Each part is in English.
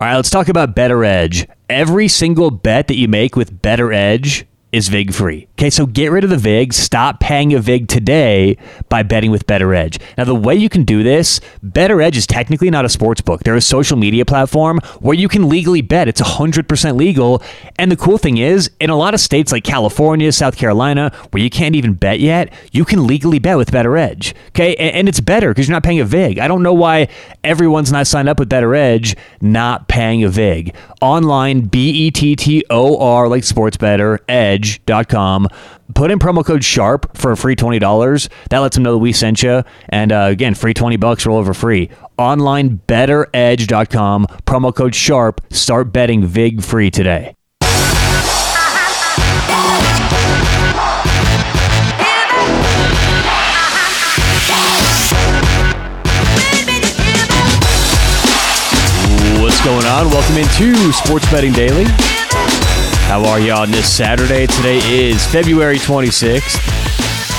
All right, let's talk about BettorEdge. Every single bet that you make with BettorEdge is VIG free. Okay, so get rid of the VIG. Stop paying a VIG today by betting with BettorEdge. Now, the way you can do this, BettorEdge is technically not a sports book. They're a social media platform where you can legally bet. It's 100% legal. And the cool thing is, in a lot of states like California, South Carolina, where you can't even bet yet, you can legally bet with BettorEdge. Okay, and, it's better because you're not paying a VIG. I don't know why everyone's not signed up with BettorEdge, not paying a VIG. Online, B E T T O R, like sports bettor, Edge Put in promo code SHARP for a free $20. That lets them know that we sent you. And uh, again, free 20 bucks, roll over free. Online, bettoredge.com. Promo code SHARP. Start betting VIG free today. What's going on? Welcome into Sports Betting Daily. How are you on this Saturday? Today is February 26th.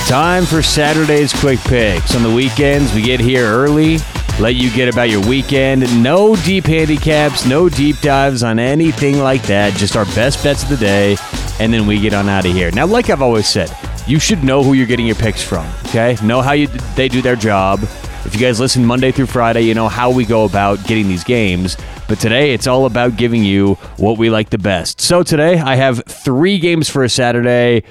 Time for Saturday's quick picks. On the weekends, we get here early, let you get about your weekend. No deep handicaps, no deep dives on anything like that. Just our best bets of the day, and then we get on out of here. Now, like I've always said, you should know who you're getting your picks from. Okay, know how you they do their job. If you guys listen Monday through Friday, you know how we go about getting these games. But today, it's all about giving you what we like the best. So today, I have three games for a Saturday.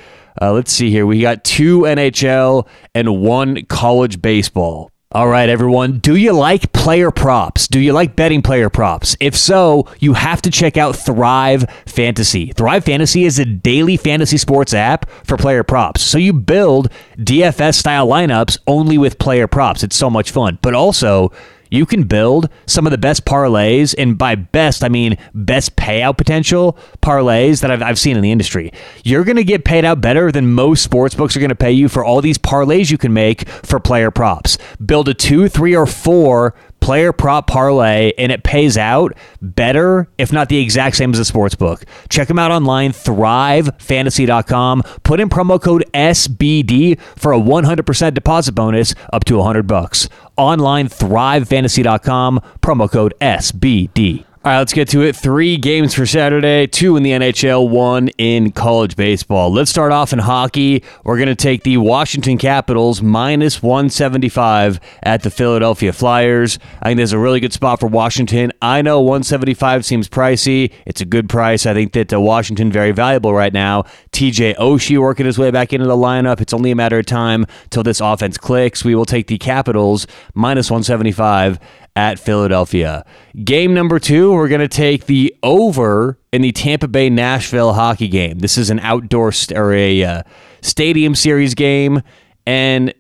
Uh, let's see here. We got two NHL and one college baseball. All right, everyone. Do you like player props? Do you like betting player props? If so, you have to check out Thrive Fantasy. Thrive Fantasy is a daily fantasy sports app for player props. So you build DFS style lineups only with player props. It's so much fun. But also, you can build some of the best parlays, and by best, I mean best payout potential parlays that I've, I've seen in the industry. You're going to get paid out better than most sports books are going to pay you for all these parlays you can make for player props. Build a two, three, or four player prop parlay and it pays out better, if not the exact same as a sports book. Check them out online, thrivefantasy.com. Put in promo code SBD for a 100% deposit bonus up to 100 bucks. Online, thrivefantasy.com, promo code SBD. All right, let's get to it. Three games for Saturday, two in the NHL, one in college baseball. Let's start off in hockey. We're going to take the Washington Capitals minus 175 at the Philadelphia Flyers. I think there's a really good spot for Washington. I know 175 seems pricey. It's a good price. I think that uh, Washington very valuable right now. TJ Oshie working his way back into the lineup. It's only a matter of time till this offense clicks. We will take the Capitals minus 175 at Philadelphia. Game number two, we're going to take the over in the Tampa Bay Nashville hockey game. This is an outdoor st- or a uh, stadium series game, and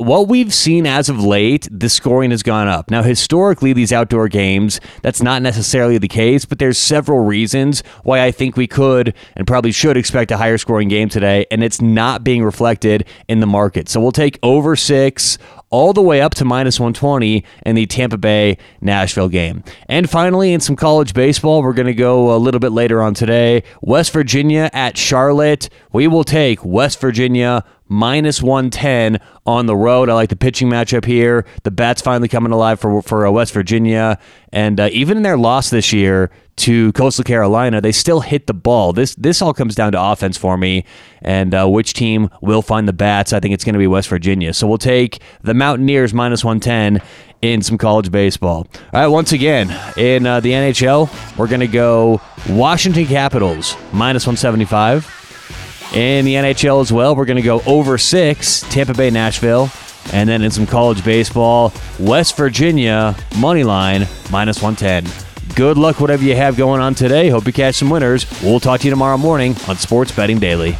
what we've seen as of late, the scoring has gone up. Now, historically, these outdoor games, that's not necessarily the case, but there's several reasons why I think we could and probably should expect a higher scoring game today, and it's not being reflected in the market. So we'll take over six all the way up to minus 120 in the Tampa Bay Nashville game. And finally, in some college baseball, we're going to go a little bit later on today. West Virginia at Charlotte. We will take West Virginia minus 110 on the road. I like the pitching matchup here. The bats finally coming alive for for uh, West Virginia, and uh, even in their loss this year to Coastal Carolina, they still hit the ball. This this all comes down to offense for me, and uh, which team will find the bats. I think it's going to be West Virginia. So we'll take the Mountaineers minus 110 in some college baseball. All right, once again in uh, the NHL, we're going to go Washington Capitals minus 175. In the NHL as well, we're going to go over six, Tampa Bay, Nashville. And then in some college baseball, West Virginia, money line, minus 110. Good luck, whatever you have going on today. Hope you catch some winners. We'll talk to you tomorrow morning on Sports Betting Daily.